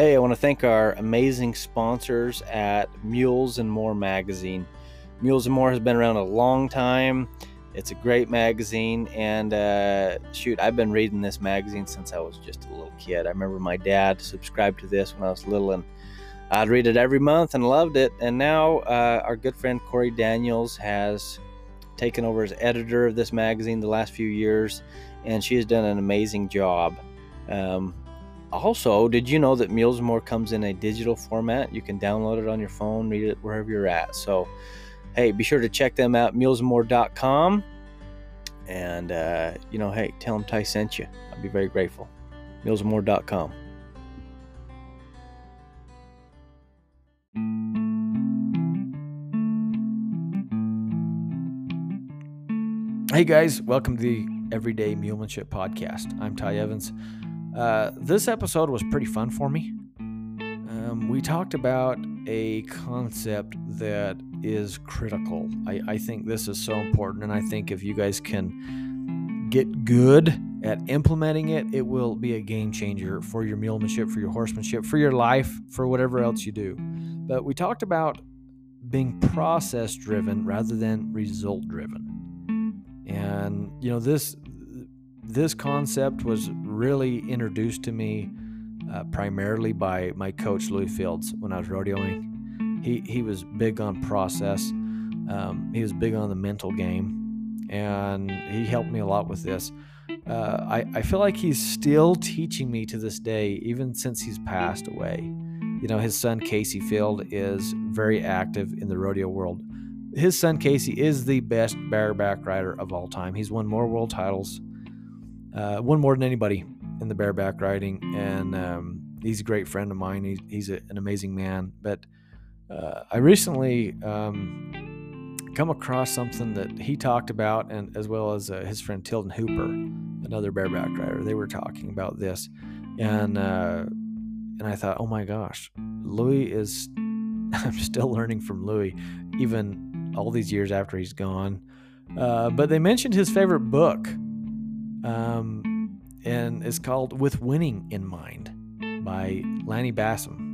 Hey, I want to thank our amazing sponsors at Mules and More magazine. Mules and More has been around a long time. It's a great magazine, and uh, shoot, I've been reading this magazine since I was just a little kid. I remember my dad subscribed to this when I was little, and I'd read it every month and loved it. And now uh, our good friend Corey Daniels has taken over as editor of this magazine the last few years, and she has done an amazing job. Um, also, did you know that and More comes in a digital format? You can download it on your phone, read it wherever you're at. So, hey, be sure to check them out, mulesandmore.com. And, uh, you know, hey, tell them Ty sent you. I'd be very grateful. Mulesandmore.com. Hey guys, welcome to the Everyday Mulemanship Podcast. I'm Ty Evans. Uh, this episode was pretty fun for me. Um, we talked about a concept that is critical. I, I think this is so important, and I think if you guys can get good at implementing it, it will be a game changer for your mulemanship, for your horsemanship, for your life, for whatever else you do. But we talked about being process driven rather than result driven. And you know this this concept was really introduced to me uh, primarily by my coach Lewis Fields when I was rodeoing. He he was big on process. Um, he was big on the mental game, and he helped me a lot with this. Uh, I, I feel like he's still teaching me to this day, even since he's passed away. You know, his son Kaycee Feild is very active in the rodeo world his son Kaycee is the best bareback rider of all time. He's won more world titles, uh, won more than anybody in the bareback riding, and um, he's a great friend of mine. He's, he's a, an amazing man. But uh, I recently um, come across something that he talked about, and as well as uh, his friend Tilden Hooper, another bareback rider. They were talking about this, and uh, and I thought, oh my gosh, Lewis is. I'm still learning from Lewis, even all these years after he's gone. Uh, but they mentioned his favorite book, um, and it's called "With Winning in Mind" by Lanny Bassham.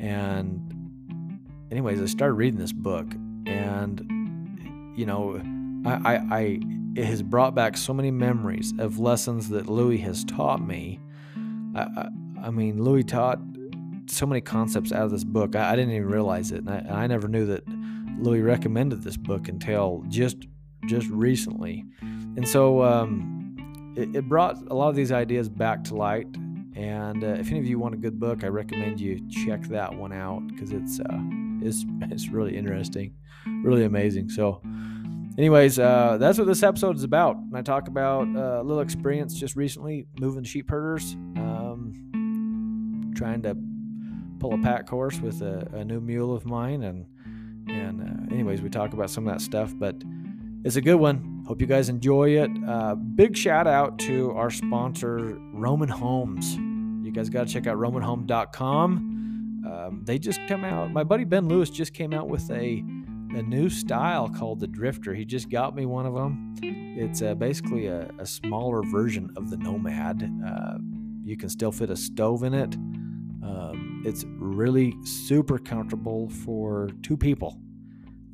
And, anyways, I started reading this book, and you know, I, I, I it has brought back so many memories of lessons that Lewis has taught me. I, I, I mean, Lewis taught so many concepts out of this book. I, I didn't even realize it, and I, I never knew that Lewis recommended this book until just just recently, and so um, it, it, brought a lot of these ideas back to light. And uh, if any of you want a good book, I recommend you check that one out because it's uh, it's it's really interesting, really amazing. So, anyways, uh, that's what this episode is about. And I talk about uh, a little experience just recently moving sheep herders, um, trying to pull a pack horse with a, a new mule of mine, and and uh, anyways, we talk about some of that stuff, but it's a good one. Hope you guys enjoy it. Uh, big shout out to our sponsor, Roman Homes. You guys got to check out RomanHome.com. Um, they just come out. My buddy Ben Lewis just came out with a a new style called the Drifter. He just got me one of them. It's uh, basically a, a, smaller version of the Nomad. Uh, you can still fit a stove in it. Um, it's really super comfortable for two people.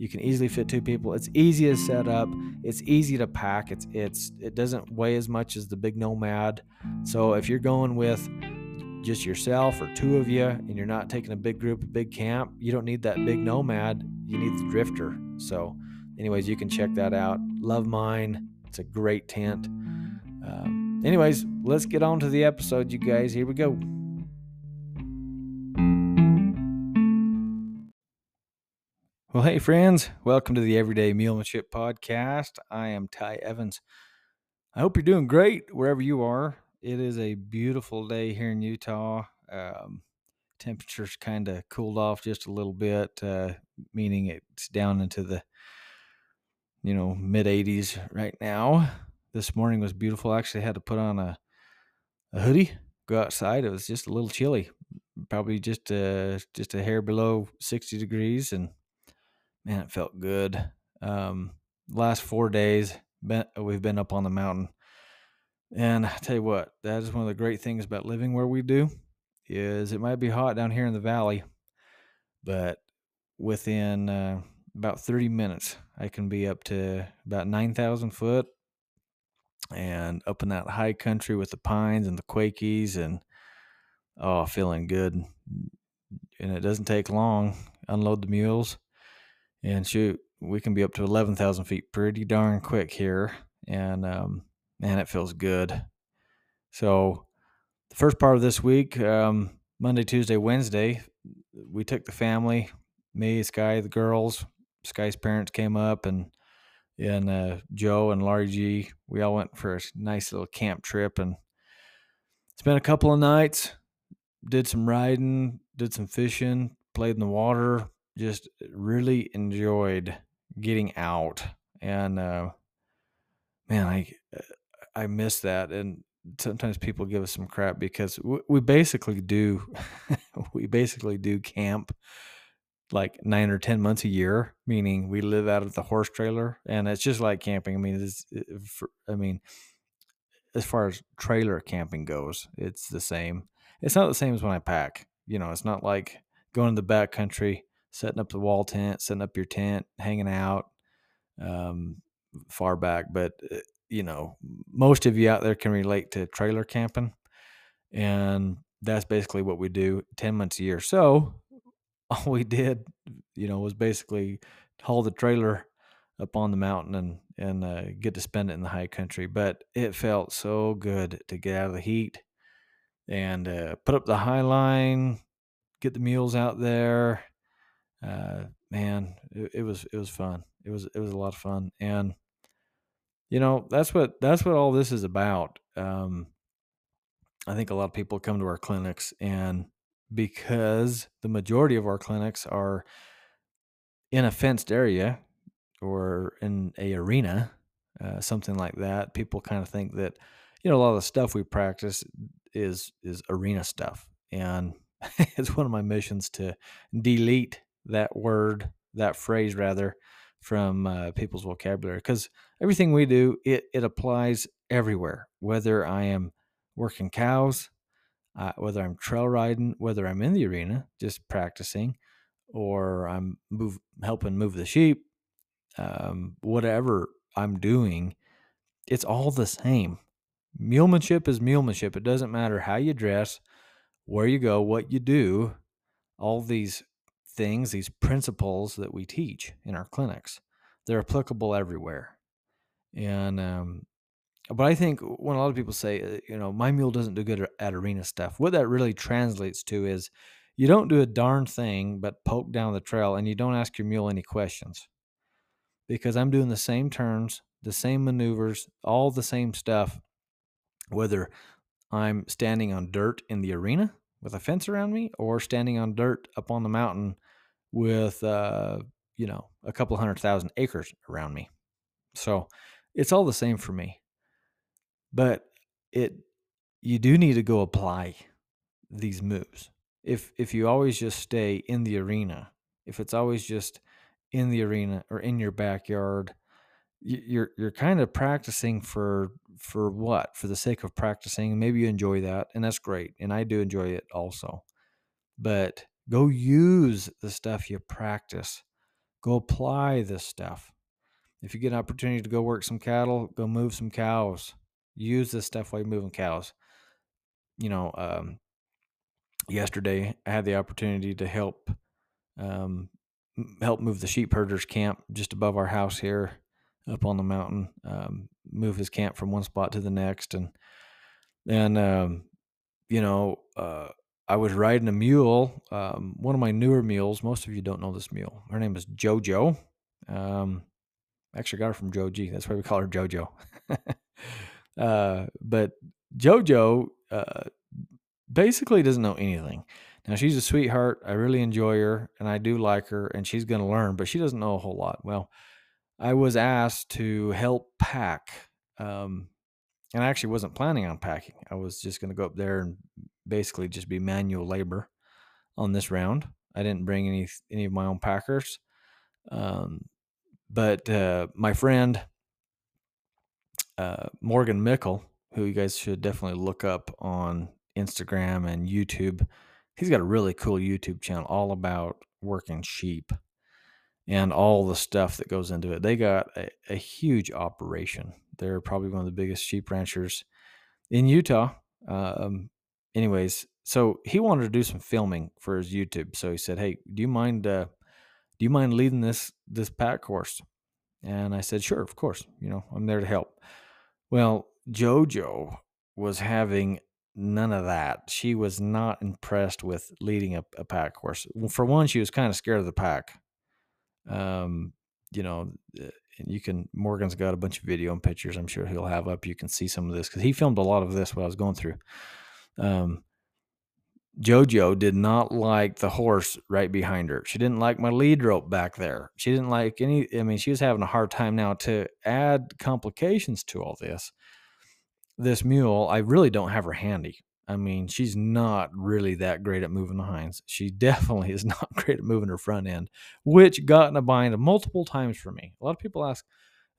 You can easily fit two people. It's easy to set up. It's easy to pack. It's it's it doesn't weigh as much as the big Nomad. So if you're going with just yourself or two of you and you're not taking a big group, a big camp, you don't need that big Nomad. You need the Drifter. So, anyways, you can check that out. Love mine. It's a great tent. Um, anyways, let's get on to the episode, you guys. Here we go. Well, hey, friends, welcome to the Everyday Mulemanship Podcast. I am Ty Evans. I hope you're doing great wherever you are. It is a beautiful day here in Utah. Um, temperatures kind of cooled off just a little bit, uh, meaning it's down into the you know mid 80s right now. This morning was beautiful. I actually had to put on a, a hoodie, go outside. It was just a little chilly, probably just uh, just a hair below 60 degrees, and man, it felt good. Um, last four days, been, we've been up on the mountain, and I tell you what, that is one of the great things about living where we do, is it might be hot down here in the valley, but within uh, about 30 minutes, I can be up to about 9,000 foot and up in that high country with the pines and the Quakies and oh, feeling good. And it doesn't take long. Unload the mules and shoot, we can be up to 11,000 feet pretty darn quick here. And um, man, it feels good. So, the first part of this week, um, Monday, Tuesday, Wednesday, we took the family, me, Sky, the girls, Sky's parents came up, and and uh, Joe and G. We all went for a nice little camp trip and spent a couple of nights. Did some riding, did some fishing, played in the water. Just really enjoyed getting out, and uh, man, I I miss that. And sometimes people give us some crap because we, we basically do we basically do camp like nine or ten months a year meaning we live out of the horse trailer and it's just like camping i mean it's i mean as far as trailer camping goes it's the same it's not the same as when i pack you know it's not like going to the back country setting up the wall tent setting up your tent hanging out um, far back but uh, you know, most of you out there can relate to trailer camping. And that's basically what we do 10 months a year. So all we did, you know, was basically haul the trailer up on the mountain and and uh, get to spend it in the high country. But it felt so good to get out of the heat and uh, put up the high line, get the mules out there. Uh, man, it, it was it was fun. It was it was a lot of fun, and you know that's what that's what all this is about. Um, i think a lot of people come to our clinics and because the majority of our clinics are in a fenced area or in a arena uh, something like that people kind of think that you know a lot of the stuff we practice is is arena stuff. And it's one of my missions to delete that word that phrase rather from uh, people's vocabulary because everything we do it, it applies everywhere whether i am working cows uh, whether i'm trail riding whether i'm in the arena just practicing or i'm move helping move the sheep um, whatever i'm doing it's all the same. Mulemanship is mulemanship. It doesn't matter how you dress where you go what you do all these things, these principles that we teach in our clinics, they're applicable everywhere. And, um, but I think when a lot of people say, uh, you know, my mule doesn't do good at arena stuff, what that really translates to is you don't do a darn thing but poke down the trail and you don't ask your mule any questions. Because I'm doing the same turns, the same maneuvers, all the same stuff, whether I'm standing on dirt in the arena with a fence around me or standing on dirt up on the mountain with uh, you know a couple hundred thousand acres around me. So it's all the same for me. But it you do need to go apply these moves. If if you always just stay in the arena, if it's always just in the arena or in your backyard, you're you're kind of practicing for for what? For the sake of practicing. Maybe you enjoy that, and that's great. And I do enjoy it also. But Go use the stuff you practice. Go apply this stuff. If you get an opportunity to go work some cattle, go move some cows. Use this stuff while you're moving cows. You know, um, yesterday I had the opportunity to help um, help move the sheep herders camp just above our house here up on the mountain. Um, move his camp from one spot to the next, and and um, you know, uh, I was riding a mule, um, one of my newer mules. Most of you don't know this mule. Her name is JoJo. Um, actually got her from Joji. That's why we call her JoJo. uh, but JoJo uh, basically doesn't know anything. Now she's a sweetheart. I really enjoy her, and I do like her, and she's going to learn. But she doesn't know a whole lot. Well, I was asked to help pack, um, and I actually wasn't planning on packing. I was just going to go up there and basically just be manual labor on this round. I didn't bring any any of my own packers, um, but uh, my friend uh, Morgan Mickle, who you guys should definitely look up on Instagram and YouTube. He's got a really cool YouTube channel all about working sheep and all the stuff that goes into it. They got a, a huge operation. They're probably one of the biggest sheep ranchers in Utah. Um, anyways, so he wanted to do some filming for his YouTube. So he said, "Hey, do you mind? Uh, do you mind leading this this pack course?" And I said, "Sure, of course. You know, I'm there to help." Well, JoJo was having none of that. She was not impressed with leading a, a pack course. For one, she was kind of scared of the pack. Um, you know, uh, you can Morgan's got a bunch of video and pictures. I'm sure he'll have up. You can see some of this because he filmed a lot of this while I was going through. Um, Jojo did not like the horse right behind her. She didn't like my lead rope back there. She didn't like any. I mean, she was having a hard time now to add complications to all this. This mule, I really don't have her handy. I mean, she's not really that great at moving the hinds. She definitely is not great at moving her front end, which got in a bind multiple times for me. A lot of people ask,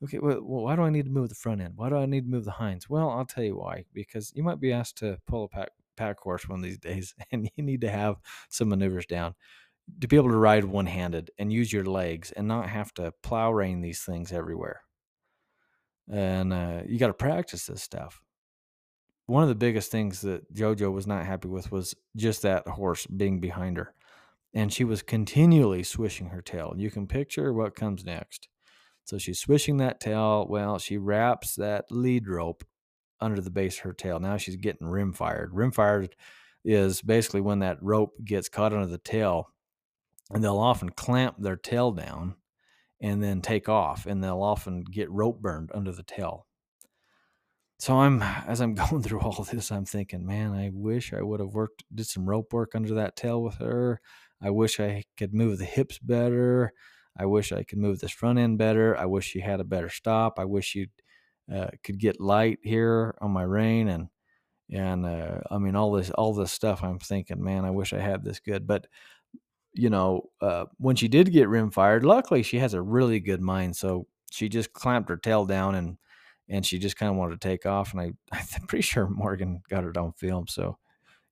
okay, well, why do I need to move the front end? Why do I need to move the hinds? Well, I'll tell you why. Because you might be asked to pull a pack, pack horse one of these days, and you need to have some maneuvers down to be able to ride one handed and use your legs and not have to plow rein these things everywhere. And uh, you got to practice this stuff one of the biggest things that JoJo was not happy with was just that horse being behind her. And she was continually swishing her tail. You can picture what comes next. So she's swishing that tail. Well, she wraps that lead rope under the base of her tail. Now she's getting rim fired. Rim fired is basically when that rope gets caught under the tail, and they'll often clamp their tail down and then take off, and they'll often get rope burned under the tail so I'm as I'm going through all this, I'm thinking, man, I wish I would have worked, did some rope work under that tail with her. I wish I could move the hips better. I wish I could move this front end better. I wish she had a better stop. I wish you uh, could get light here on my rein and and uh, I mean all this all this stuff. I'm thinking, man, I wish I had this good. But you know, uh, when she did get rim fired, luckily she has a really good mind, so she just clamped her tail down and and she just kind of wanted to take off. And I, I'm pretty sure Morgan got it on film, so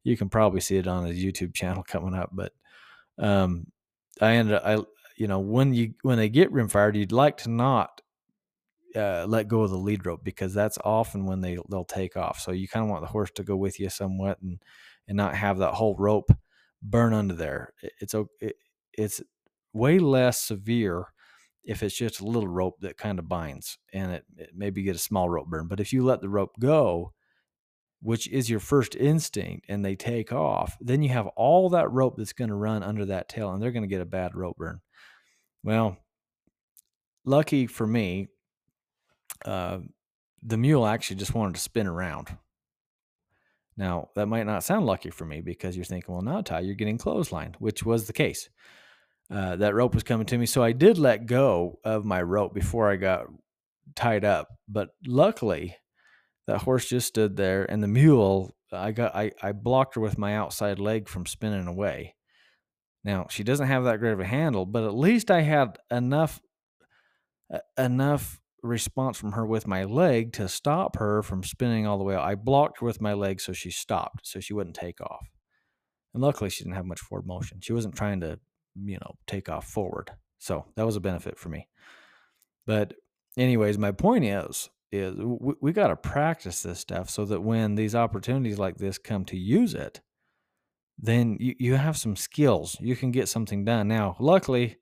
you can probably see it on his YouTube channel coming up. But um, I ended up, I, you know, when you when they get rim fired, you'd like to not uh, let go of the lead rope because that's often when they they'll take off. So you kind of want the horse to go with you somewhat and and not have that whole rope burn under there. It's it, it's way less severe if it's just a little rope that kind of binds and it, it maybe get a small rope burn. But if you let the rope go, which is your first instinct, and they take off, then you have all that rope that's going to run under that tail and they're going to get a bad rope burn. Well, lucky for me, uh, the mule actually just wanted to spin around. Now, that might not sound lucky for me because you're thinking, well, now, Ty, you're getting clotheslined, which was the case. Uh, that rope was coming to me. So I did let go of my rope before I got tied up. But luckily, that horse just stood there, and the mule, I got, I, I blocked her with my outside leg from spinning away. Now she doesn't have that great of a handle, but at least I had enough, enough response from her with my leg to stop her from spinning all the way out. I blocked her with my leg so she stopped, so she wouldn't take off. And luckily, she didn't have much forward motion. She wasn't trying to you know, take off forward. So that was a benefit for me. But anyways, my point is, is we, we got to practice this stuff so that when these opportunities like this come to use it, then you, you have some skills. You can get something done. Now, luckily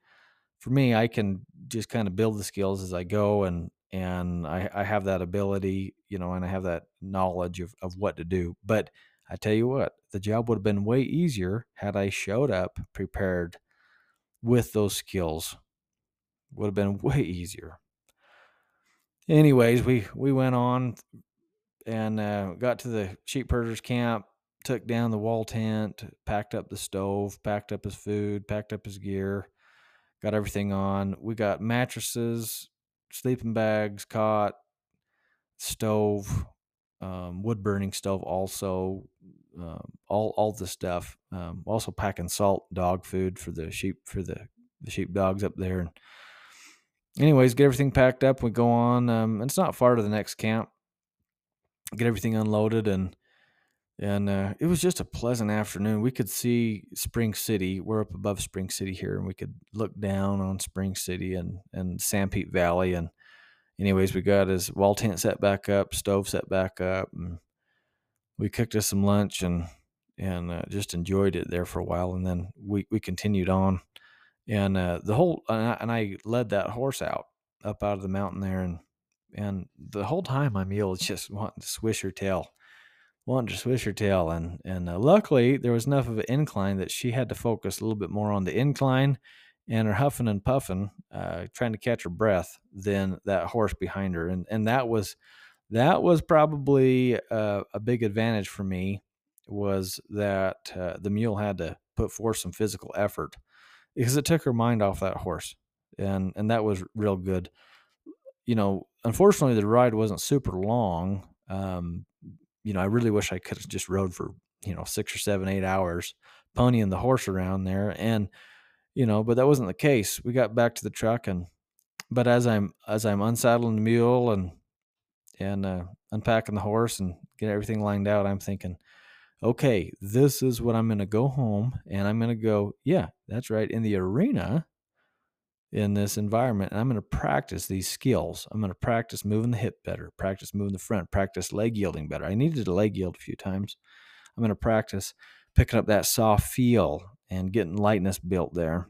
for me, I can just kind of build the skills as I go and and I, I have that ability, you know, and I have that knowledge of, of what to do. But I tell you what, the job would have been way easier had I showed up prepared with those skills. Would have been way easier. Anyways, we we went on and uh, got to the sheep herders camp, took down the wall tent, packed up the stove, packed up his food, packed up his gear, got everything on. We got mattresses, sleeping bags, cot, stove, um, wood burning stove, also um, all all the stuff. Um, also packing salt, dog food for the sheep for the the sheep dogs up there. Anyways, get everything packed up. We go on. Um, it's not far to the next camp. Get everything unloaded and and uh, it was just a pleasant afternoon. We could see Spring City. We're up above Spring City here, and we could look down on Spring City and and Sanpete Valley. And anyways, we got his wall tent set back up, stove set back up, and we cooked us some lunch and and uh, just enjoyed it there for a while. And then we we continued on, and uh, the whole and I, and I led that horse out up out of the mountain there, and and the whole time my mule was just wanting to swish her tail wanted to swish her tail, and and uh, luckily there was enough of an incline that she had to focus a little bit more on the incline, and her huffing and puffing, uh, trying to catch her breath, than that horse behind her, and and that was that was probably uh, a big advantage for me was that uh, the mule had to put forth some physical effort because it took her mind off that horse and and that was real good. You know unfortunately the ride wasn't super long um, you know, I really wish I could have just rode for, you know, six or seven, eight hours, ponying the horse around there. And, you know, but that wasn't the case. We got back to the truck and, but as I'm, as I'm unsaddling the mule and, and, uh, unpacking the horse and get everything lined out, I'm thinking, okay, this is what I'm going to go home and I'm going to go, yeah, that's right. In the arena, in this environment and I'm going to practice these skills. I'm going to practice moving the hip better, practice moving the front, practice leg yielding better. I needed a leg yield a few times. I'm going to practice picking up that soft feel and getting lightness built there.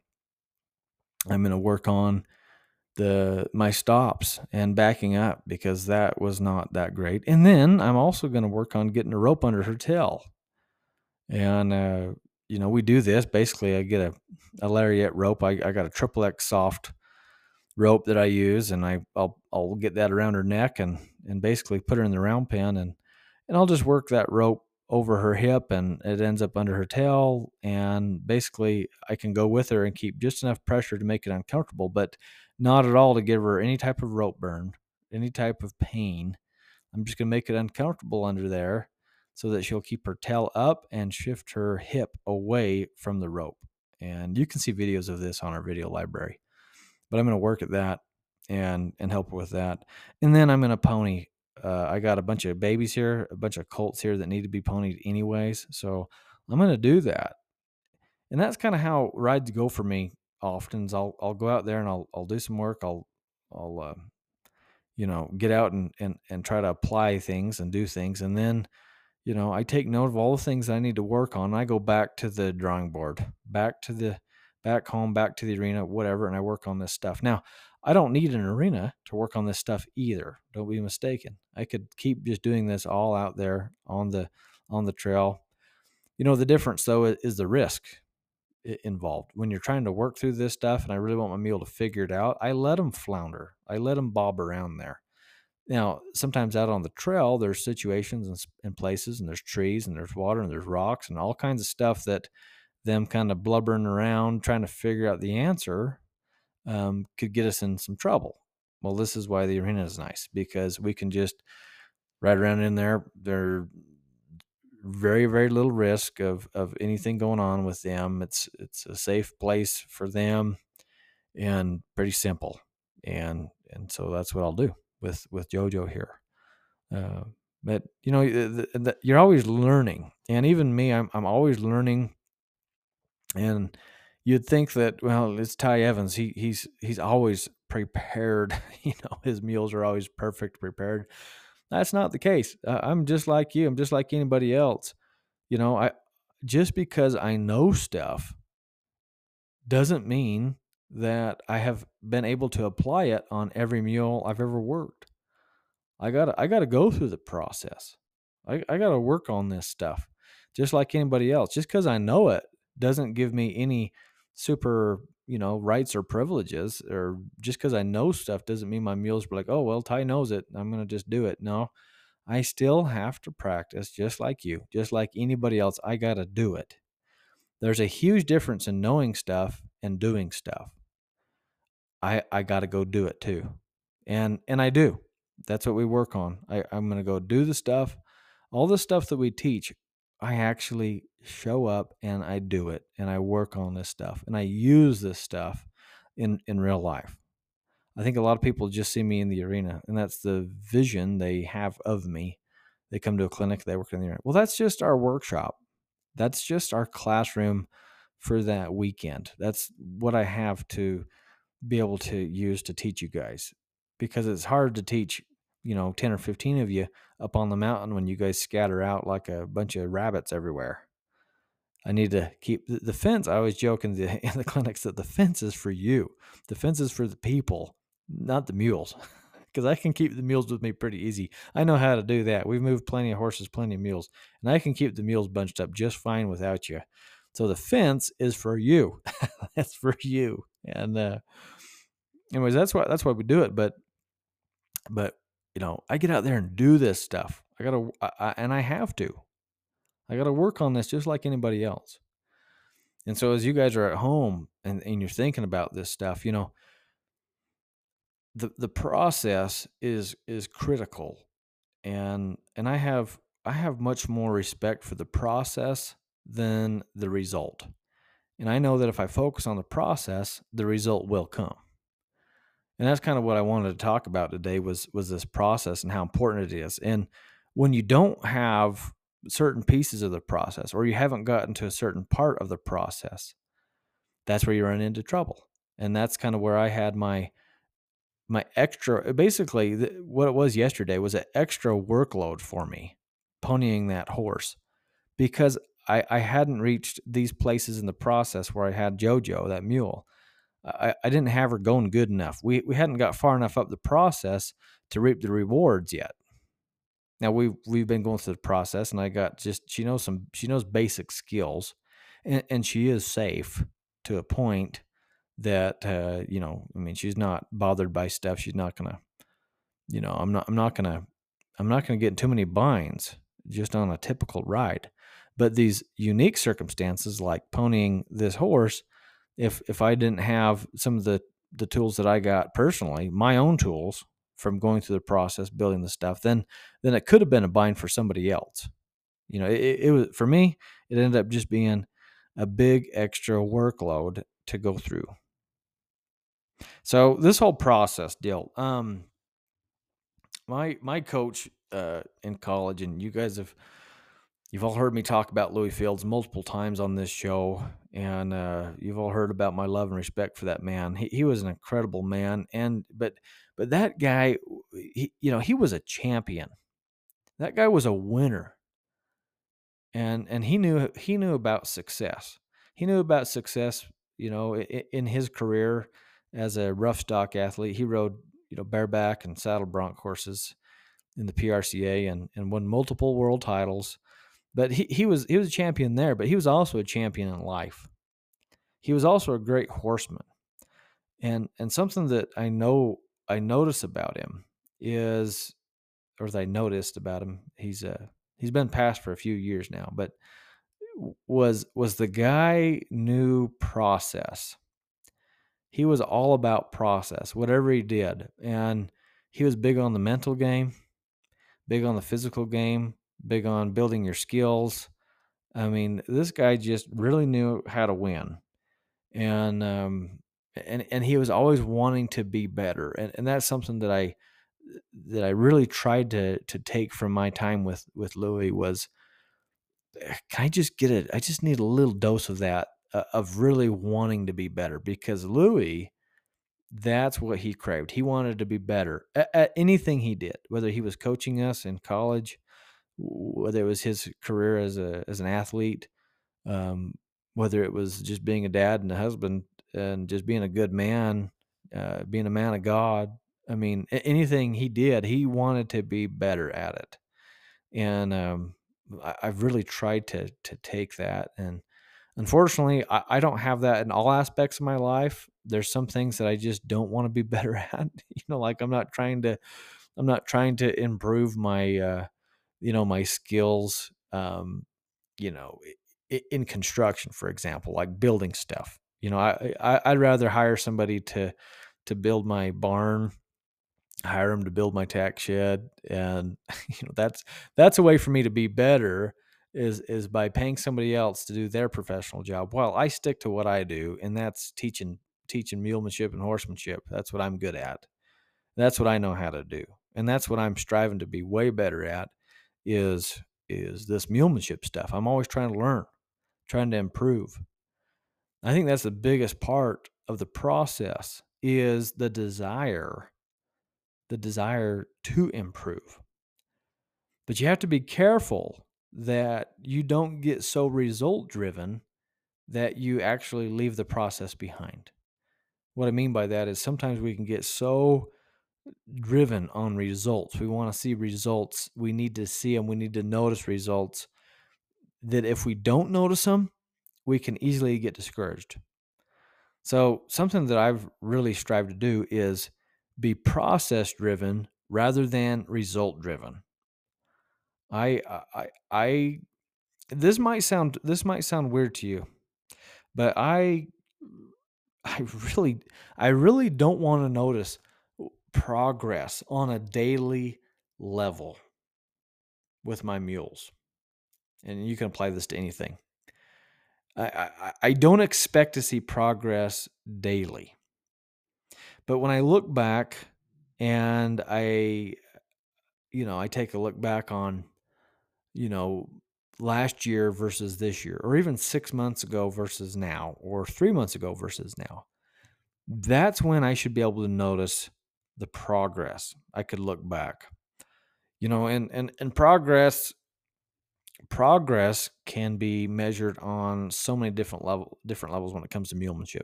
I'm going to work on the my stops and backing up because that was not that great. And then I'm also going to work on getting a rope under her tail. And uh, you know, we do this. Basically, I get a, a lariat rope. I, I got a triple X soft rope that I use, and I I'll I'll get that around her neck and and basically put her in the round pen, and and I'll just work that rope over her hip, and it ends up under her tail, and basically I can go with her and keep just enough pressure to make it uncomfortable, but not at all to give her any type of rope burn, any type of pain. I'm just gonna make it uncomfortable under there so that she'll keep her tail up and shift her hip away from the rope. And you can see videos of this on our video library. But I'm going to work at that and and help with that. And then I'm going to pony. Uh, I got a bunch of babies here, a bunch of colts here that need to be ponied anyways. So I'm going to do that. And that's kind of how rides go for me. Often, I'll I'll go out there and I'll I'll do some work. I'll I'll uh, you know get out and and and try to apply things and do things, and then you know, I take note of all the things I need to work on. I go back to the drawing board, back to the back home, back to the arena, whatever, and I work on this stuff. Now, I don't need an arena to work on this stuff either. Don't be mistaken. I could keep just doing this all out there on the on the trail. You know, the difference though is the risk involved. When you're trying to work through this stuff and I really want my mule to figure it out, I let them flounder. I let them bob around there. Now, sometimes out on the trail, there's situations and, and, places, and there's trees, and there's water, and there's rocks, and all kinds of stuff that them kind of blubbering around trying to figure out the answer um, could get us in some trouble. Well, this is why the arena is nice because we can just ride around in there. There very very little risk of of anything going on with them. It's it's a safe place for them, and pretty simple. And and so that's what I'll do with with JoJo here. Uh, but you know, the, the, you're always learning, and even me, I'm I'm always learning. And you'd think that well, it's Ty Evans. He he's he's always prepared. you know, his meals are always perfect prepared. That's not the case. Uh, I'm just like you. I'm just like anybody else. You know, I just because I know stuff doesn't mean that I have been able to apply it on every mule I've ever worked. I got I got to go through the process. I, I got to work on this stuff just like anybody else. Just because I know it doesn't give me any super, you know, rights or privileges. Or just because I know stuff doesn't mean my mules were like, oh, well, Ty knows it. I'm to just do it. No, I still have to practice just like you, just like anybody else. I got to do it. There's a huge difference in knowing stuff and doing stuff. I I got to go do it too, and and I do. That's what we work on. I, I'm going to go do the stuff, all the stuff that we teach. I actually show up and I do it, and I work on this stuff, and I use this stuff in in real life. I think a lot of people just see me in the arena, and that's the vision they have of me. they come to a clinic, they work in the area. Well, that's just our workshop. That's just our classroom for that weekend. That's what I have to be able to use to teach you guys because it's hard to teach, you know, 10 or 15 of you up on the mountain when you guys scatter out like a bunch of rabbits everywhere. I need to keep the, fence. I always joke in the in the clinics that the fence is for you. The fence is for the people, not the mules. Because I can keep the mules with me pretty easy. I know how to do that. We've moved plenty of horses, plenty of mules, and I can keep the mules bunched up just fine without you. So the fence is for you. that's for you. And uh, anyways, that's why that's why we do it. But but you know, I get out there and do this stuff. I gotta, I, I, and I have to. I got to work on this just like anybody else. And so as you guys are at home and, and you're thinking about this stuff, you know, the the process is is critical. And and I have I have much more respect for the process than the result. And I know that if I focus on the process, the result will come. And that's kind of what I wanted to talk about today was was this process and how important it is. And when you don't have certain pieces of the process or you haven't gotten to a certain part of the process, that's where you run into trouble. And that's kind of where I had my my extra basically what it was yesterday was an extra workload for me ponying that horse because I, I hadn't reached these places in the process where I had Jojo, that mule. I, I didn't have her going good enough. We, we hadn't got far enough up the process to reap the rewards yet. Now we've we've been going through the process, and I got just she knows some she knows basic skills, and, and she is safe to a point that uh, you know I mean she's not bothered by stuff. She's not gonna, you know I'm not I'm not gonna I'm not gonna get in too many binds just on a typical ride. But these unique circumstances, like ponying this horse, if if I didn't have some of the the tools that I got personally, my own tools, from going through the process, building the stuff, then then it could have been a bind for somebody else. You know, it, it was for me. It ended up just being a big extra workload to go through. So this whole process deal, um, my my coach uh, in college, and you guys have you've all heard me talk about Lewis Fields multiple times on this show, and uh, you've all heard about my love and respect for that man. He he was an incredible man, and but but that guy, he, you know, he was a champion. That guy was a winner. And and he knew he knew about success. He knew about success, you know, in his career as a rough stock athlete. He rode, you know, bareback and saddle bronc horses in the PRCA and, and won multiple world titles. But he, he was he was a champion there, but he was also a champion in life. He was also a great horseman. And and something that I know I notice about him is, or that I noticed about him, he's uh he's been passed for a few years now, but was was the guy knew process. He was all about process, whatever he did, and he was big on the mental game, big on the physical game, big on building your skills. I mean, this guy just really knew how to win, and um, and and he was always wanting to be better. And, and that's something that i that i really tried to to take from my time with with lewis was eh, can i just get it? I just need a little dose of that uh, of really wanting to be better. Because lewis that's what he craved. He wanted to be better at, at anything he did whether he was coaching us in college whether it was his career as a as an athlete um, whether it was just being a dad and a husband and just being a good man, uh, being a man of God. I mean, anything he did, he wanted to be better at it. And um, I, have really tried to to take that. And unfortunately, I, I, don't have that in all aspects of my life. There's some things that I just don't want to be better at. You know, like I'm not trying to, I'm not trying to improve my, uh, you know, my skills. Um, you know, in construction, for example, like building stuff. You know, I, I I'd rather hire somebody to to build my barn, hire them to build my tack shed, and you know that's that's a way for me to be better is is by paying somebody else to do their professional job while I stick to what I do, and that's teaching teaching mulemanship and horsemanship. That's what I'm good at. That's what I know how to do, and that's what I'm striving to be way better at is is this mulemanship stuff. I'm always trying to learn, trying to improve. I think that's the biggest part of the process is the desire, the desire to improve. But you have to be careful that you don't get so result driven that you actually leave the process behind. What I mean by that is sometimes we can get so driven on results. We want to see results. We need to see them. We need to notice results. That if we don't notice them, we can easily get discouraged. So, something that I've really strived to do is be process driven rather than result driven. I, I, I, this might sound this might sound weird to you, but I, I really, I really don't want to notice progress on a daily level with my mules. And you can apply this to anything. I, I, I don't expect to see progress daily. But when I look back and I, you know, I take a look back on, you know, last year versus this year, or even six months ago versus now, or three months ago versus now, that's when I should be able to notice the progress. I could look back, you know, and and and progress progress can be measured on so many different level different levels when it comes to mulemanship.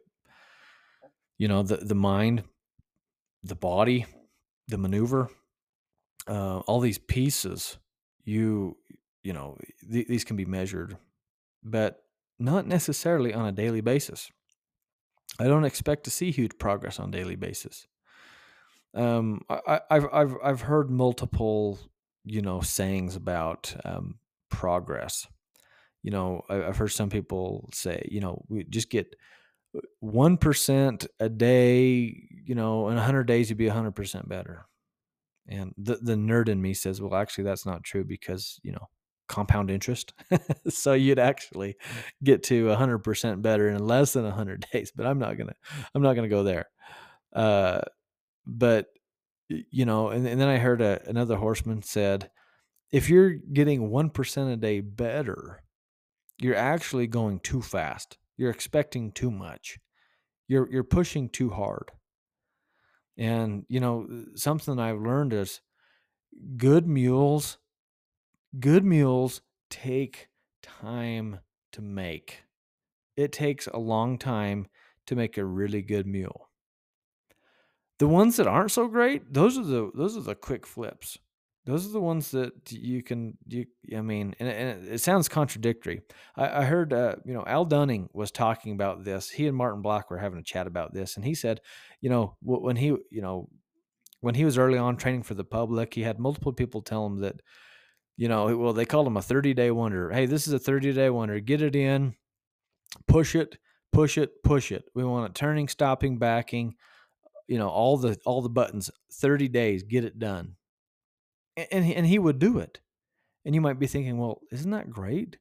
You know, the the mind, the body, the maneuver, uh, all these pieces. You you know th- these can be measured, but not necessarily on a daily basis. I don't expect to see huge progress on daily basis um, I, have I've I've heard multiple you know sayings about um, progress. You know, I, have heard some people say, you know, we just get uh, one percent a day. You know, in hundred days, you'd be hundred percent better. And the the nerd in me says, well, actually, that's not true because you know compound interest. so you'd actually get to 100% better in less than 100 days, but I'm not going to I'm not going to go there. Uh but you know, and, and then I heard a, another horseman said, if you're getting 1% a day better, you're actually going too fast. You're expecting too much. You're you're pushing too hard. And you know, uh, something I've learned is good mules good mules take time to make. It takes a long time to make a really good mule. The ones that aren't so great, those are the those are the quick flips. Those are the ones that you can you. I mean, and, and it sounds contradictory. I, I heard uh, you know Al Dunning was talking about this. He and Martin Black were having a chat about this, and he said, you know, when he you know when he was early on training for the public, he had multiple people tell him that, you know, well they called him a 30 day wonder. Hey, this is a 30 day wonder. Get it in, push it, push it, push it. We want it turning, stopping, backing you know all the all the buttons 30 days get it done. And he, and he would do it. And you might be thinking well isn't that great?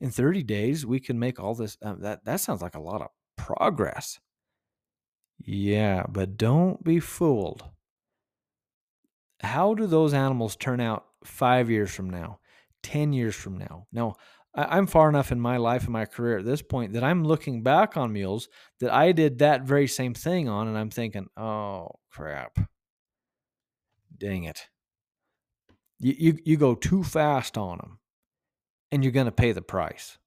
In 30 days we can make all this uh, that that sounds like a lot of progress. Yeah but don't be fooled. How do those animals turn out 5 years from now 10 years from now? Now I'm far enough in my life and my career at this point that I'm looking back on mules that I did that very same thing on, and I'm thinking, oh crap, dang it, you you, you go too fast on them, and you're going to pay the price.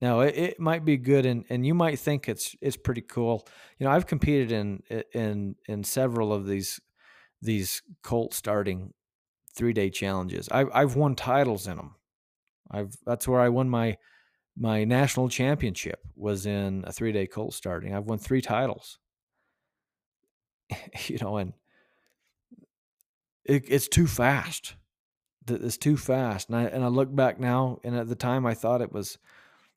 Now it, it might be good, and, and you might think it's it's pretty cool. You know, I've competed in in in several of these these colt starting three day challenges. I've I've won titles in them I've that's where I won my my national championship was in a three day colt starting. I've won three titles. you know, and it, it's too fast. It's too fast. And I and I look back now, and at the time I thought it was,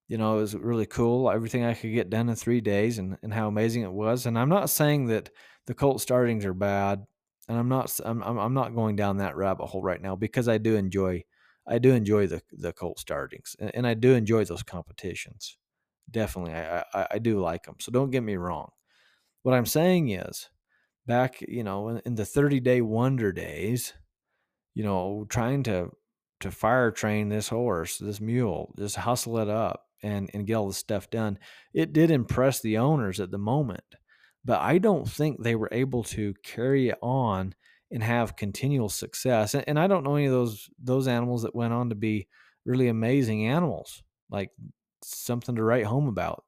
you know, it was really cool. Everything I could get done in three days, and and how amazing it was. And I'm not saying that the colt startings are bad, and I'm not I'm I'm not going down that rabbit hole right now because I do enjoy I do enjoy the the colt startings, and, and I do enjoy those competitions. Definitely, I, I, I do like them. So don't get me wrong. What I'm saying is, back you know in, in the 30 day wonder days, you know, trying to to fire train this horse, this mule, just hustle it up and and get all the stuff done. It did impress the owners at the moment, but I don't think they were able to carry it on and have continual success. And, and I don't know any of those those animals that went on to be really amazing animals, like something to write home about.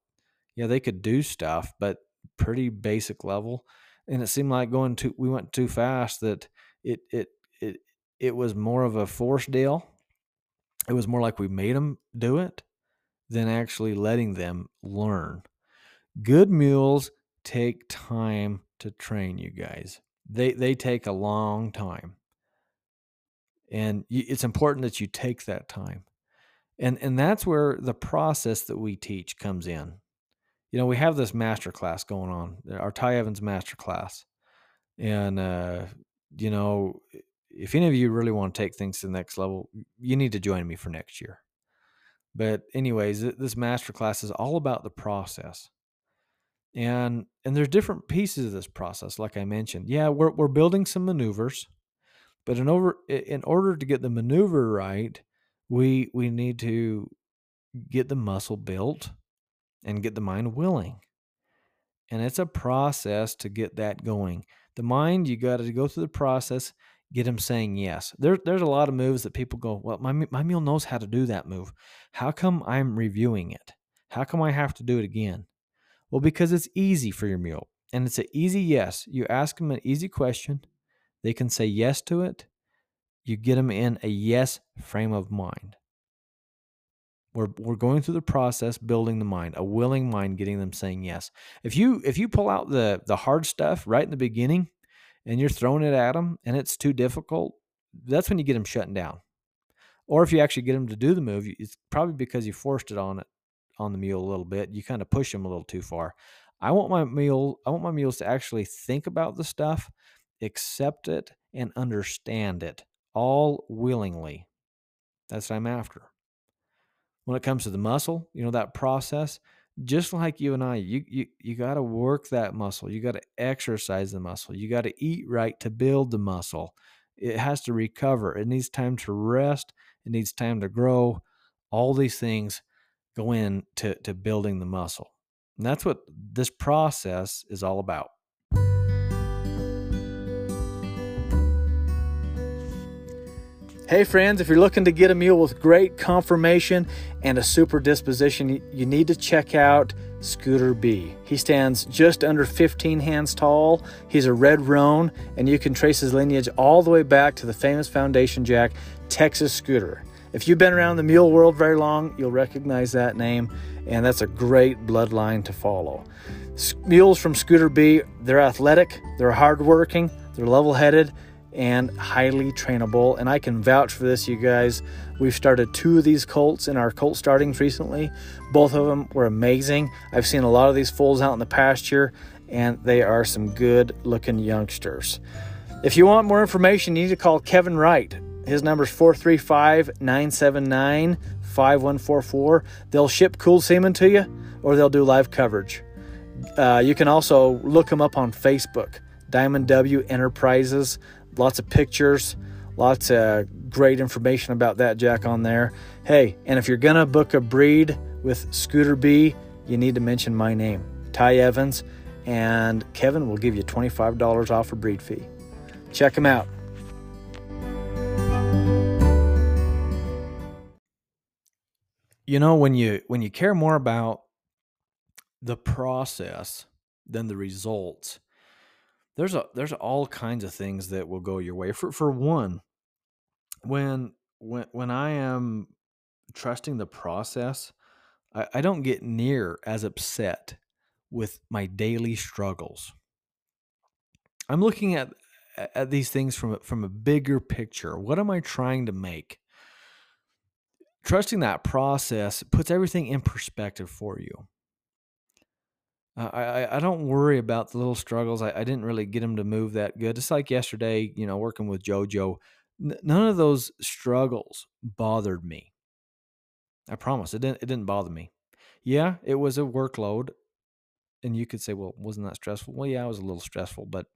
Yeah, they could do stuff, but pretty basic level. And it seemed like going too we went too fast that it it it it was more of a force deal. It was more like we made them do it than actually letting them learn. Good mules take time to train you guys. They they take a long time. And it's important that you take that time. And and that's where the process that we teach comes in. You know, we have this master class going on, our Ty Evans master class. And uh, you know, if any of you really want to take things to the next level, you need to join me for next year. But anyways, this master class is all about the process. And and there's different pieces of this process like I mentioned. Yeah, we're we're building some maneuvers, but in over in order to get the maneuver right, we we need to get the muscle built and get the mind willing. And it's a process to get that going. The mind, you got to go through the process get him saying yes. There, there's a lot of moves that people go, well, my, my mule knows how to do that move. How come I'm reviewing it? How come I have to do it again? Well, because it's easy for your mule. And it's an easy yes. You ask them an easy question, they can say yes to it. You get them in a yes frame of mind. We're, we're going through the process building the mind, a willing mind, getting them saying yes. If you if you pull out the the hard stuff right in the beginning, and you're throwing it at them and it's too difficult, that's when you get them shutting down. Or if you actually get them to do the move, it's probably because you forced it on it on the mule a little bit. You kind of push them a little too far. I want my mule, I want my mules to actually think about the stuff, accept it, and understand it all willingly. That's what I'm after. When it comes to the muscle, you know, that process, just like you and I, you you you got to work that muscle. You got to exercise the muscle. You got to eat right to build the muscle. It has to recover. It needs time to rest. It needs time to grow. All these things go in to to building the muscle. And that's what this process is all about. Hey, friends, if you're looking to get a mule with great conformation and a super disposition, you need to check out Scooter B. He stands just under 15 hands tall. He's a red roan, and you can trace his lineage all the way back to the famous Foundation Jack, Texas Scooter. If you've been around the mule world very long, you'll recognize that name, and that's a great bloodline to follow. Mules from Scooter B, they're athletic, they're hardworking, they're level headed, and highly trainable. And I can vouch for this, you guys. We've started two of these colts in our colt startings recently. Both of them were amazing. I've seen a lot of these foals out in the pasture, and they are some good looking youngsters. If you want more information, you need to call Kevin Wright. His number is 435 979 5144. They'll ship cool semen to you or they'll do live coverage. Uh, you can also look them up on Facebook, Diamond W Enterprises lots of pictures, lots of great information about that jack on there. Hey, and if you're gonna book a breed with Scooter B, you need to mention my name, Ty Evans, and Kevin will give you $25 off a breed fee. Check them out. You know, when you when you care more about the process than the results, there's a there's all kinds of things that will go your way. For for one, when when when I am trusting the process, I, I don't get near as upset with my daily struggles. I'm looking at at these things from from a bigger picture. What am I trying to make? Trusting that process puts everything in perspective for you. I, I, don't worry about the little struggles. I, I didn't really get him to move that good. Just like yesterday, you know, working with JoJo, n- none of those struggles bothered me. I promise it didn't. It didn't bother me. Yeah, it was a workload, and you could say, "Well, wasn't that stressful?" Well, yeah, it was a little stressful, but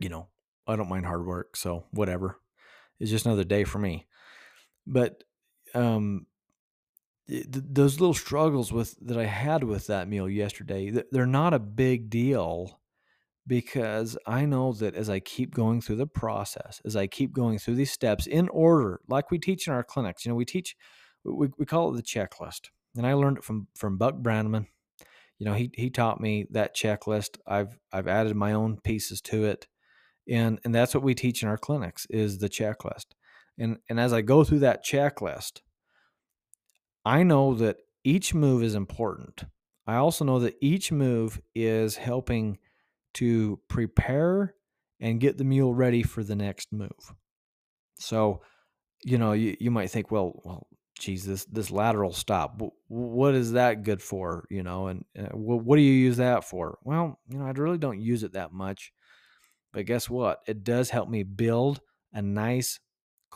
you know, I don't mind hard work, so whatever. It's just another day for me. but um, th- those little struggles with that I had with that meal yesterday, they're not a big deal because I know that as I keep going through the process, as I keep going through these steps in order, like we teach in our clinics, you know, we teach, we, we call it the checklist. And I learned it from, from Buck Brannaman. You know, he, he taught me that checklist. I've, I've added my own pieces to it. And, and that's what we teach in our clinics is the checklist. And, and as I go through that checklist, I know that each move is important. I also know that each move is helping to prepare and get the mule ready for the next move. So, you know, you, you might think, well, well, geez, this this lateral stop, what is that good for? You know, and uh, what do you use that for? Well, you know, I really don't use it that much, but guess what? It does help me build a nice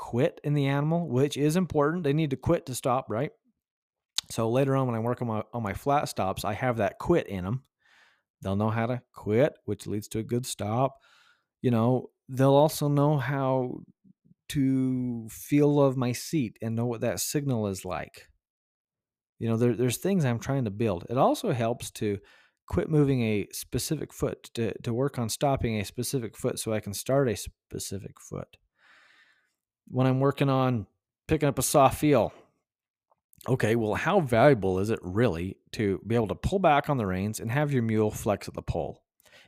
quit in the animal, which is important. They need to quit to stop, right? So later on, when I work on my on my flat stops, I have that quit in them. They'll know how to quit, which leads to a good stop. You know, they'll also know how to feel of my seat and know what that signal is like. You know, there, there's things I'm trying to build. It also helps to quit moving a specific foot to, to work on stopping a specific foot so I can start a specific foot. When I'm working on picking up a soft feel, Okay, well, how valuable is it really to be able to pull back on the reins and have your mule flex at the pole?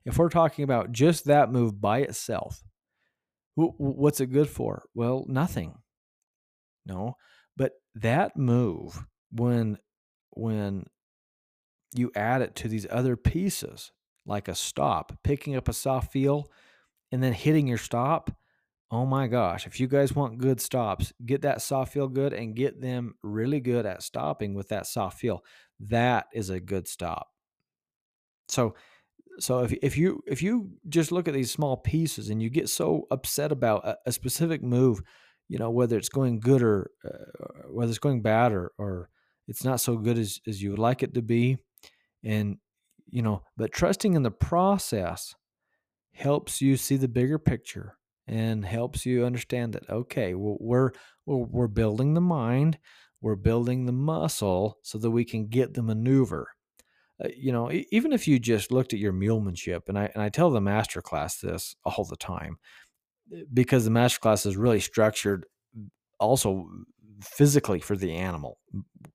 If we're talking about just that move by itself, what's it good for? Well, nothing. No, but that move when when you add it to these other pieces, like a stop, picking up a soft feel, and then hitting your stop, Oh my gosh, if you guys want good stops, get that soft feel good and get them really good at stopping with that soft feel. That is a good stop. So so if if you if you just look at these small pieces and you get so upset about a, a specific move, you know whether it's going good or uh, whether it's going bad or or it's not so good as as you would like it to be, and you know, but trusting in the process helps you see the bigger picture and helps you understand that okay we're, we're building the mind we're building the muscle so that we can get the maneuver. Uh, you know even if you just looked at your mulemanship and i and i tell the master class this all the time eh, because the master class is really structured also physically for the animal.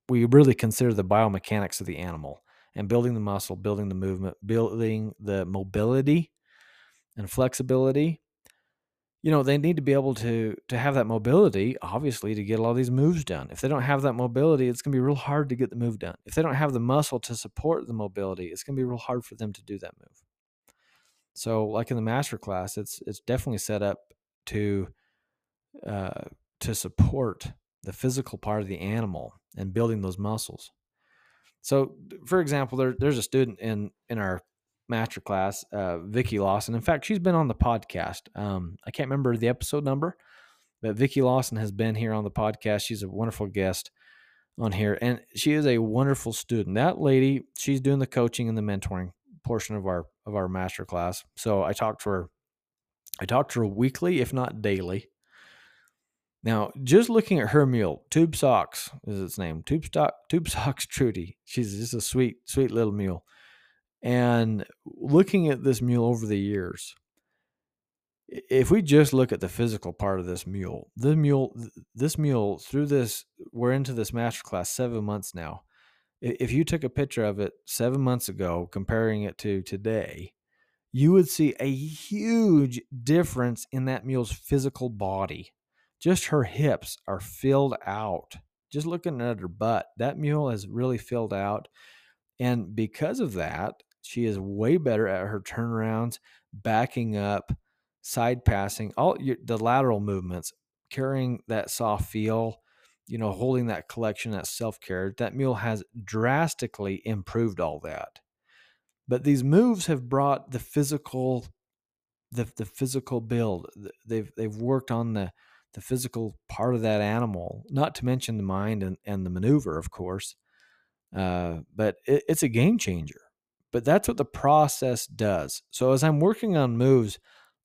We really consider the biomechanics of the animal and building the muscle building the movement building the mobility and flexibility you know they need to be able to to have that mobility obviously to get all these moves done. If they don't have that mobility it's going to be real hard to get the move done. If they don't have the muscle to support the mobility it's going to be real hard for them to do that move. So like in the master class it's it's definitely set up to uh, to support the physical part of the animal and building those muscles. So for example there, there's a student in in our masterclass, uh, Vicki Lawson. In fact, she's been on the podcast. Um, I can't remember the episode number, but Vicki Lawson has been here on the podcast. She's a wonderful guest on here, and she is a wonderful student. That lady, she's doing the coaching and the mentoring portion of our of our masterclass. So I talked to her. I talked to her weekly, if not daily. Now, just looking at her mule, Tube Socks is its name. Tube Stock, Tube Socks Trudy. She's just a sweet, sweet little mule. And looking at this mule over the years, if we just look at the physical part of this mule, the mule, this mule through this, we're into this master class seven months now. If you took a picture of it seven months ago, comparing it to today, you would see a huge difference in that mule's physical body. Just her hips are filled out. Just looking at her butt, that mule has really filled out. And because of that, she is way better at her turnarounds, backing up, side passing, all your, the lateral movements, carrying that soft feel, you know, holding that collection, that self care. That mule has drastically improved all that. But these moves have brought the physical, the, the physical build. They've they've worked on the the physical part of that animal, not to mention the mind and, and the maneuver, of course. Uh, but it, it's a game changer but that's what the process does. So as I'm working on moves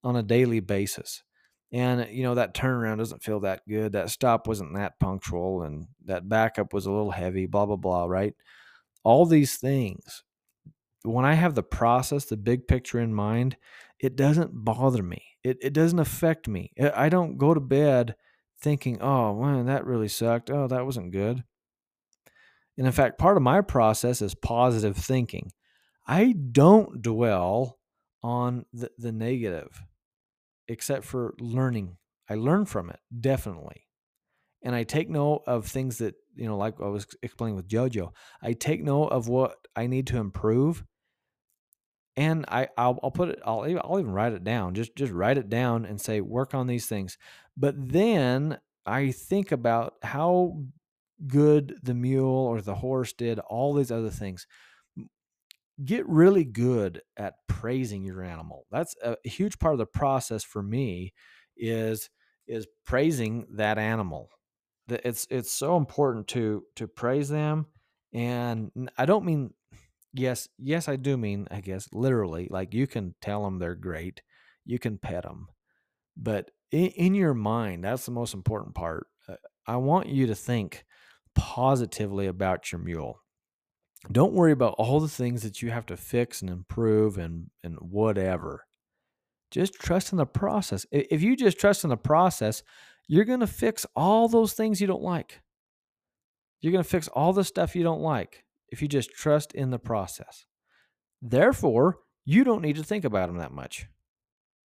on a daily basis, and you know that turnaround doesn't feel that good that stop wasn't that punctual and that backup was a little heavy blah blah blah right? All these things when i have the process the big picture in mind it doesn't bother me. It, it doesn't affect me. I don't go to bed thinking oh man that really sucked. Oh that wasn't good. And in fact part of my process is positive thinking i don't dwell on the, the negative except for learning. I learn from it, definitely. And I take note of things that, you know, like I was explaining with JoJo, I take note of what I need to improve. And I, I'll, I'll put it, I'll, I'll even write it down, just, just write it down and say, work on these things. But then I think about how good the mule or the horse did, all these other things get really good at praising your animal. That's a huge part of the process for me is is praising that animal. It's it's so important to to praise them and I don't mean yes, yes I do mean I guess literally like you can tell them they're great. You can pet them. But in, in your mind, that's the most important part. Uh, I want you to think positively about your mule don't worry about all the things that you have to fix and improve and and whatever. Just trust in the process. If you just trust in the process you're going to fix all those things you don't like. You're going to fix all the stuff you don't like if you just trust in the process. Therefore you don't need to think about them that much.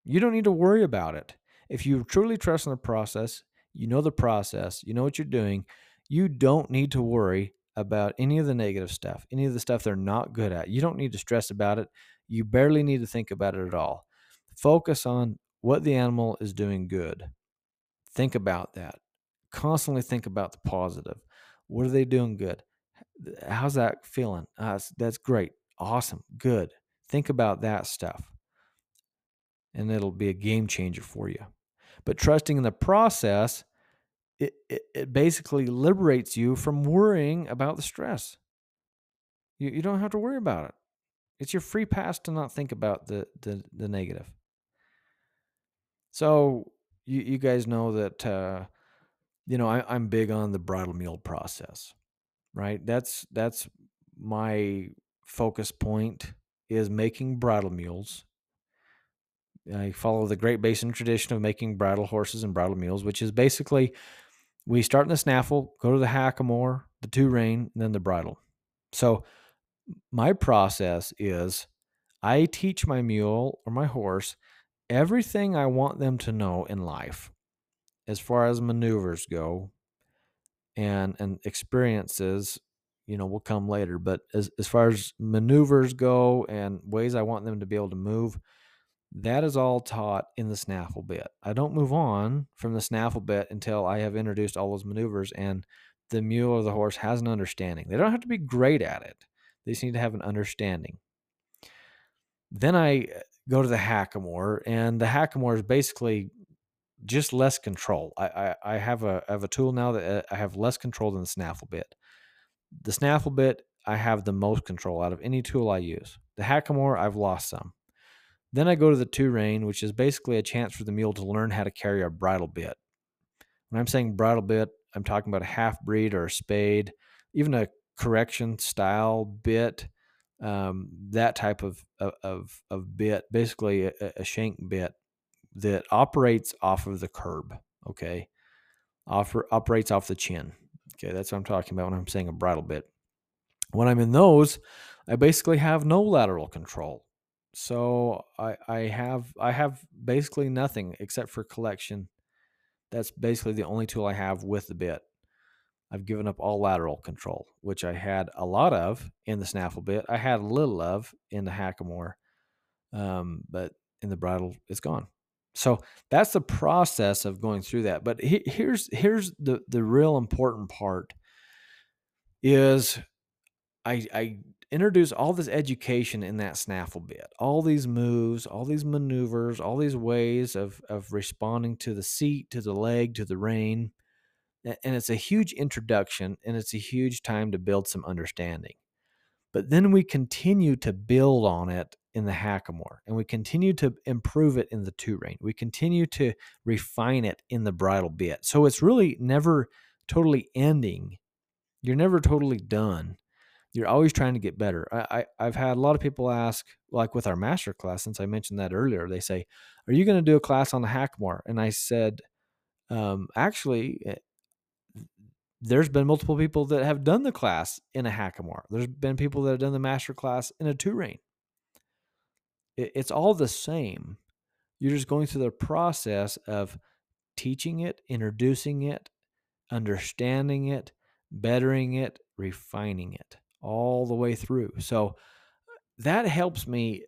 You don't need to worry about it. If you truly trust in the process you know the process you know what you're doing you don't need to worry about any of the negative stuff, any of the stuff they're not good at. You don't need to stress about it. You barely need to think about it at all. Focus on what the animal is doing good. Think about that. Constantly think about the positive. What are they doing good? How's that feeling? Uh, that's, that's great. Awesome. Good. Think about that stuff. And it'll be a game changer for you. But trusting in the process it, it, it basically liberates you from worrying about the stress. You, you don't have to worry about it. It's your free pass to not think about the, the, the negative. So you, you guys know that, uh, you know, I, I'm big on the bridle mule process, right? That's, that's my focus point is making bridle mules. I follow the Great Basin tradition of making bridle horses and bridle mules, which is basically we start in the snaffle, go to the hackamore, the two rein, then the bridle. So my process is I teach my mule or my horse everything I want them to know in life as far as maneuvers go and and experiences you know will come later but as, as far as maneuvers go and ways i want them to be able to move that is all taught in the snaffle bit. I don't move on from the snaffle bit until I have introduced all those maneuvers and the mule or the horse has an understanding. They don't have to be great at it, they just need to have an understanding. Then I uh, go to the hackamore, and the hackamore is basically just less control. I, I, I have a I have a tool now that uh, I have less control than the snaffle bit. The snaffle bit I have the most control out of any tool I use. The hackamore I've lost some. Then I go to the two rein, which is basically a chance for the mule to learn how to carry a bridle bit. When I'm saying bridle bit, I'm talking about a half breed or a spade, even a correction style bit, um, that type of, of, of bit, basically a, a shank bit that operates off of the curb. Okay. Offer, operates off the chin. Okay. That's what I'm talking about when I'm saying a bridle bit. When I'm in those, I basically have no lateral control. So I I have I have basically nothing except for collection. That's basically the only tool I have with the bit. I've given up all lateral control, which I had a lot of in the snaffle bit. I had a little of in the hackamore, um, but in the bridle, it's gone. So that's the process of going through that. But he, here's here's the the real important part is I I introduce all this education in that snaffle bit, all these moves, all these maneuvers, all these ways of of responding to the seat, to the leg, to the rein. And it's a huge introduction and it's a huge time to build some understanding. But then we continue to build on it in the hackamore and we continue to improve it in the two rein. We continue to refine it in the bridle bit. So it's really never totally ending. You're never totally done. You're always trying to get better. I, I have had a lot of people ask, like with our master class, since I mentioned that earlier, they say, "Are you going to do a class on the hackamore?" And I said, um, actually, eh, there's been multiple people that have done the class in a hackamore. There's been people that have done the master class in a two. It, it's all the same. You're just going through the process of teaching it, introducing it, understanding it, bettering it, refining it all the way through. So that helps me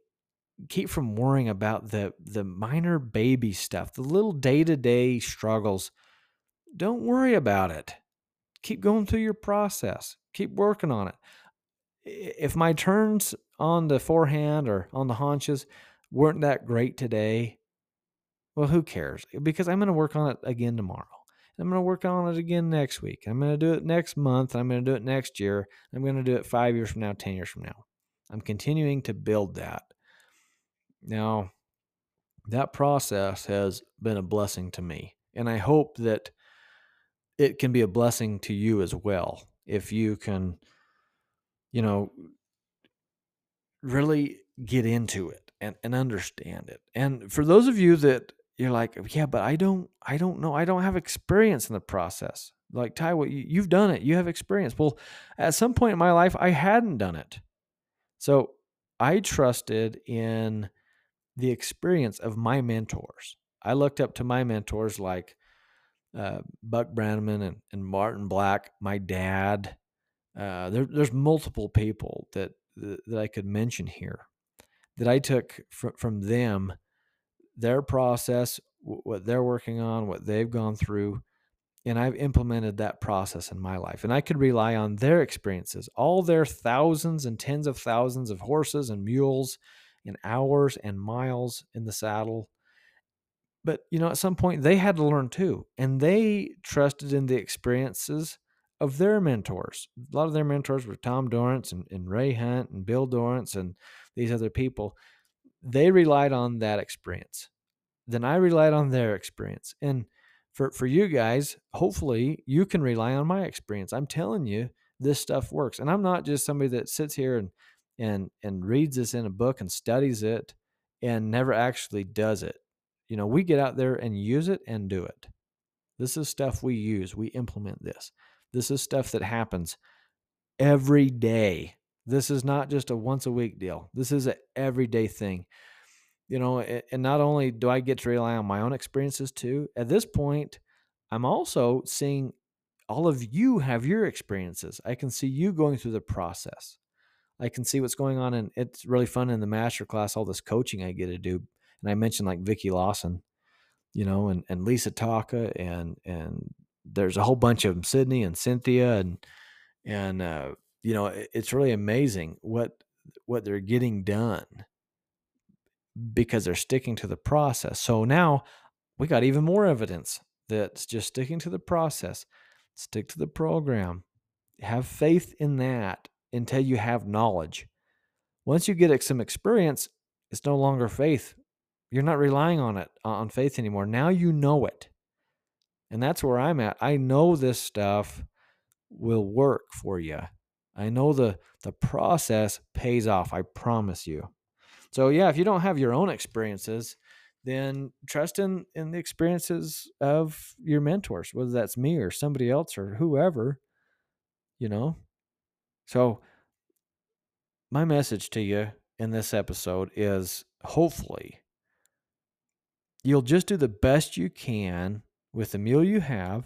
keep from worrying about the the minor baby stuff, the little day-to-day struggles. Don't worry about it keep going through your process, keep working on it. If my turns on the forehand or on the haunches weren't that great today, well, who cares? Because I'm going to work on it again tomorrow. I'm going to work on it again next week. I'm going to do it next month. I'm going to do it next year. I'm going to do it five years from now, 10 years from now. I'm continuing to build that. Now, that process has been a blessing to me. And I hope that it can be a blessing to you as well if you can you know really get into it and, and understand it and for those of you that you're like yeah but i don't i don't know i don't have experience in the process. Like ty what you, you've done it you have experience. Well at some point in my life i hadn't done it. So i trusted in the experience of my mentors. I looked up to my mentors like uh, Buck Brannaman and, and Martin Black, my dad. Uh, there, there's multiple people that that I could mention here that I took fr- from them, their process, what they're working on, what they've gone through, and I've implemented that process in my life. And I could rely on their experiences, all their thousands and tens of thousands of horses and mules, and hours and miles in the saddle but you know at some point they had to learn too and they trusted in the experiences of their mentors a lot of their mentors were tom dorrance and, and ray hunt and bill dorrance and these other people they relied on that experience then i relied on their experience and for, for you guys hopefully you can rely on my experience i'm telling you this stuff works and i'm not just somebody that sits here and and and reads this in a book and studies it and never actually does it you know, we get out there and use it and do it. This is stuff we use. We implement this. This is stuff that happens every day. This is not just a once a week deal. This is an everyday thing. You know, and not only do I get to rely on my own experiences too, at this point, I'm also seeing all of you have your experiences. I can see you going through the process. I can see what's going on, and it's really fun in the master class, all this coaching I get to do and I mentioned like Vicki Lawson, you know, and, and Lisa Taka and and there's a whole bunch of them, Sydney and Cynthia and and uh, you know, it's really amazing what what they're getting done because they're sticking to the process. So now we got even more evidence that's just sticking to the process. Stick to the program. Have faith in that until you have knowledge. Once you get some experience, it's no longer faith. You're not relying on it on faith anymore. Now you know it. And that's where I'm at. I know this stuff will work for you. I know the the process pays off. I promise you. So yeah, if you don't have your own experiences, then trust in in the experiences of your mentors, whether that's me or somebody else or whoever, you know. So my message to you in this episode is hopefully You'll just do the best you can with the meal you have,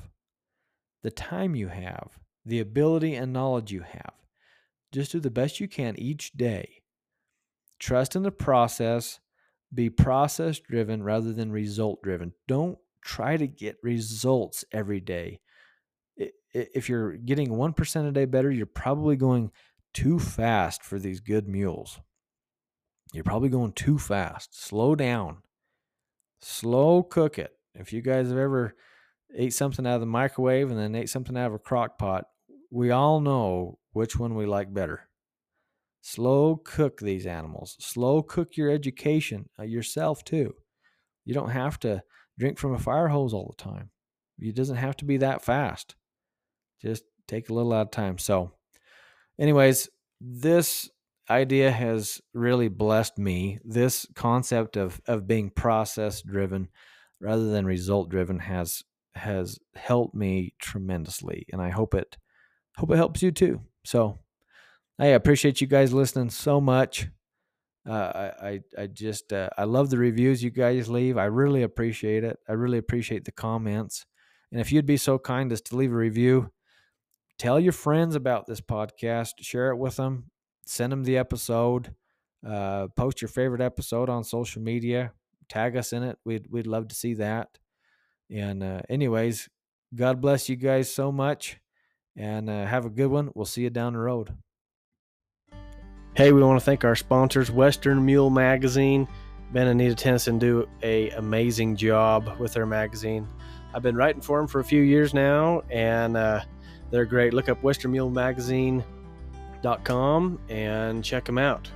the time you have, the ability and knowledge you have. Just do the best you can each day. Trust in the process. Be process driven rather than result driven. Don't try to get results every day. If you're getting 1% a day better, you're probably going too fast for these good mules. You're probably going too fast. Slow down. Slow cook it. If you guys have ever ate something out of the microwave and then ate something out of a crock pot, we all know which one we like better. Slow cook these animals. Slow cook your education uh, yourself too. You don't have to drink from a fire hose all the time. It doesn't have to be that fast. Just take a little out of time. So, anyways, this idea has really blessed me. This concept of of being process driven rather than result driven has has helped me tremendously, and I hope it hope it helps you too. So, I appreciate you guys listening so much. Uh, I, I just uh, I love the reviews you guys leave. I really appreciate it. I really appreciate the comments. And if you'd be so kind as to leave a review, tell your friends about this podcast, share it with them, send them the episode, uh, post your favorite episode on social media, tag us in it. We'd we'd love to see that. And uh, anyways, God bless you guys so much, and uh, have a good one. We'll see you down the road. Hey, we want to thank our sponsors, Western Mule Magazine. Ben and Anita Tennyson do a amazing job with their magazine. I've been writing for them for a few years now, and uh, they're great. Look up westernmulemagazine.com and check them out.